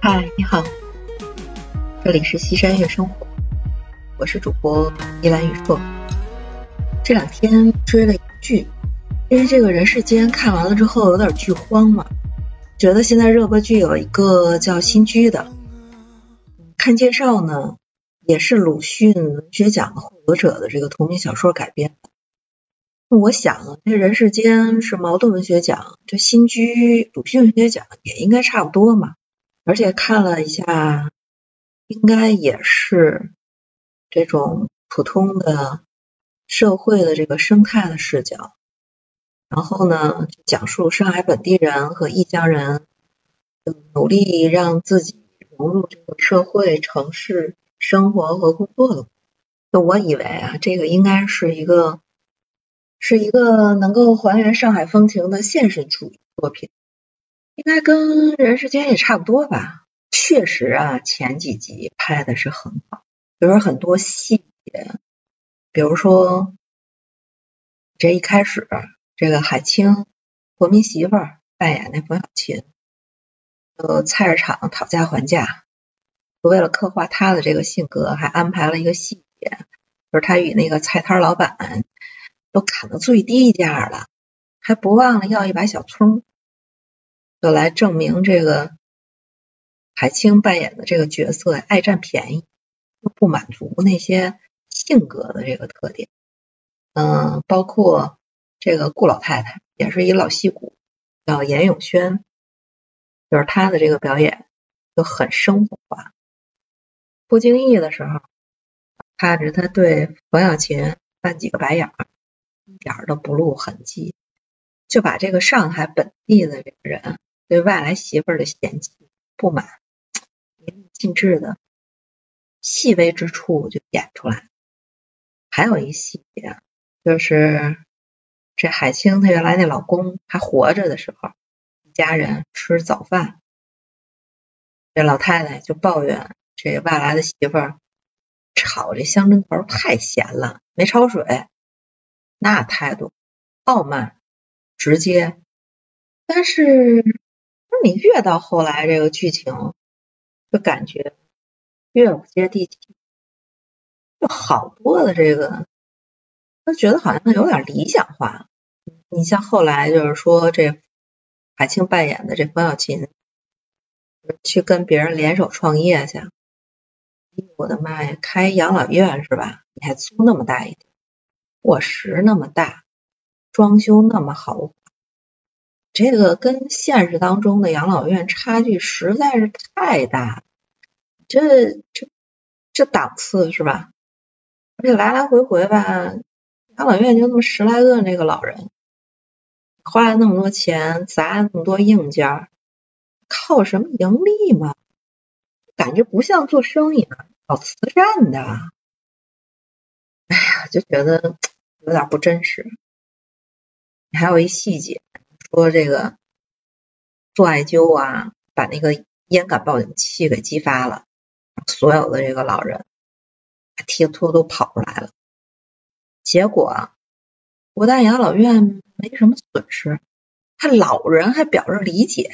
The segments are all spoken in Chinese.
嗨，你好，这里是西山月生活，我是主播依兰雨硕。这两天追了一剧，因为这个人世间看完了之后有点剧荒嘛，觉得现在热播剧有一个叫新居的，看介绍呢，也是鲁迅文学奖的获得者的这个同名小说改编。我想啊，这人世间是茅盾文学奖，这新居鲁迅文学奖也应该差不多嘛。而且看了一下，应该也是这种普通的社会的这个生态的视角，然后呢，讲述上海本地人和异乡人努力让自己融入这个社会城市生活和工作的。那我以为啊，这个应该是一个是一个能够还原上海风情的现实主义作品。应该跟人世间也差不多吧。确实啊，前几集拍的是很好，比如说很多细节，比如说这一开始，这个海清国民媳妇扮演那冯小琴，呃，菜市场讨价还价，为了刻画她的这个性格，还安排了一个细节，就是她与那个菜摊老板都砍到最低价了，还不忘了要一把小葱。就来证明这个海清扮演的这个角色爱占便宜，又不满足那些性格的这个特点。嗯，包括这个顾老太太也是一老戏骨，叫严永轩，就是他的这个表演就很生活化。不经意的时候，看着他对冯小琴翻几个白眼儿，一点都不露痕迹，就把这个上海本地的这个人。对外来媳妇儿的嫌弃、不满，淋漓尽致的细微之处就演出来。还有一细节，就是这海清她原来那老公还活着的时候，一家人吃早饭，这老太太就抱怨这外来的媳妇儿炒这香椿头太咸了，没焯水，那态度傲慢直接，但是。你越到后来，这个剧情就感觉越不接地气，就好多的这个，他觉得好像有点理想化。你像后来就是说，这海清扮演的这冯小琴去跟别人联手创业去，我的妈呀，开养老院是吧？你还租那么大一点，卧室那么大，装修那么豪华。这个跟现实当中的养老院差距实在是太大，这这这档次是吧？而且来来回回吧，养老院就那么十来个那个老人，花了那么多钱，砸了那么多硬件，靠什么盈利嘛？感觉不像做生意的，搞慈善的。哎呀，就觉得有点不真实。还有一细节。说这个做艾灸啊，把那个烟感报警器给激发了，所有的这个老人提秃都跑出来了。结果国大养老院没什么损失，他老人还表示理解，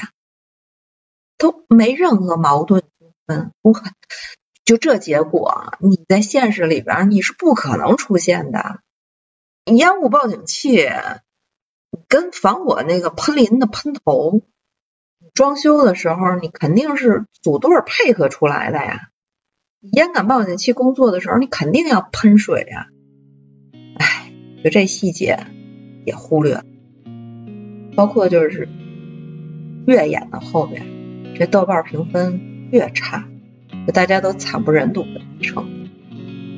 都没任何矛盾纠纷。我就这结果，你在现实里边你是不可能出现的，烟雾报警器。跟防火那个喷淋的喷头，装修的时候你肯定是组队配合出来的呀。烟感报警器工作的时候，你肯定要喷水呀。哎，就这细节也忽略了，包括就是越演到后面，这豆瓣评分越差，就大家都惨不忍睹的一成。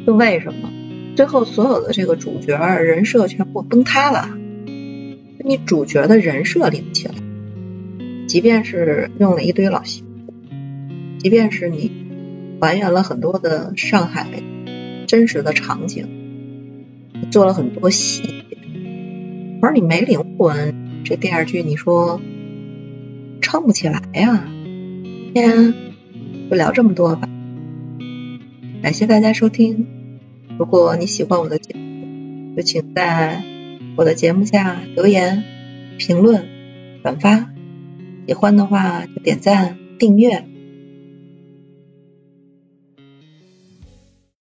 就为什么最后所有的这个主角人设全部崩塌了？你主角的人设立不起来，即便是用了一堆老戏骨，即便是你还原了很多的上海真实的场景，做了很多细节，而你没灵魂，这电视剧你说撑不起来呀。今天就聊这么多吧，感谢大家收听。如果你喜欢我的节目，就请在。我的节目下留言、评论、转发，喜欢的话就点赞、订阅。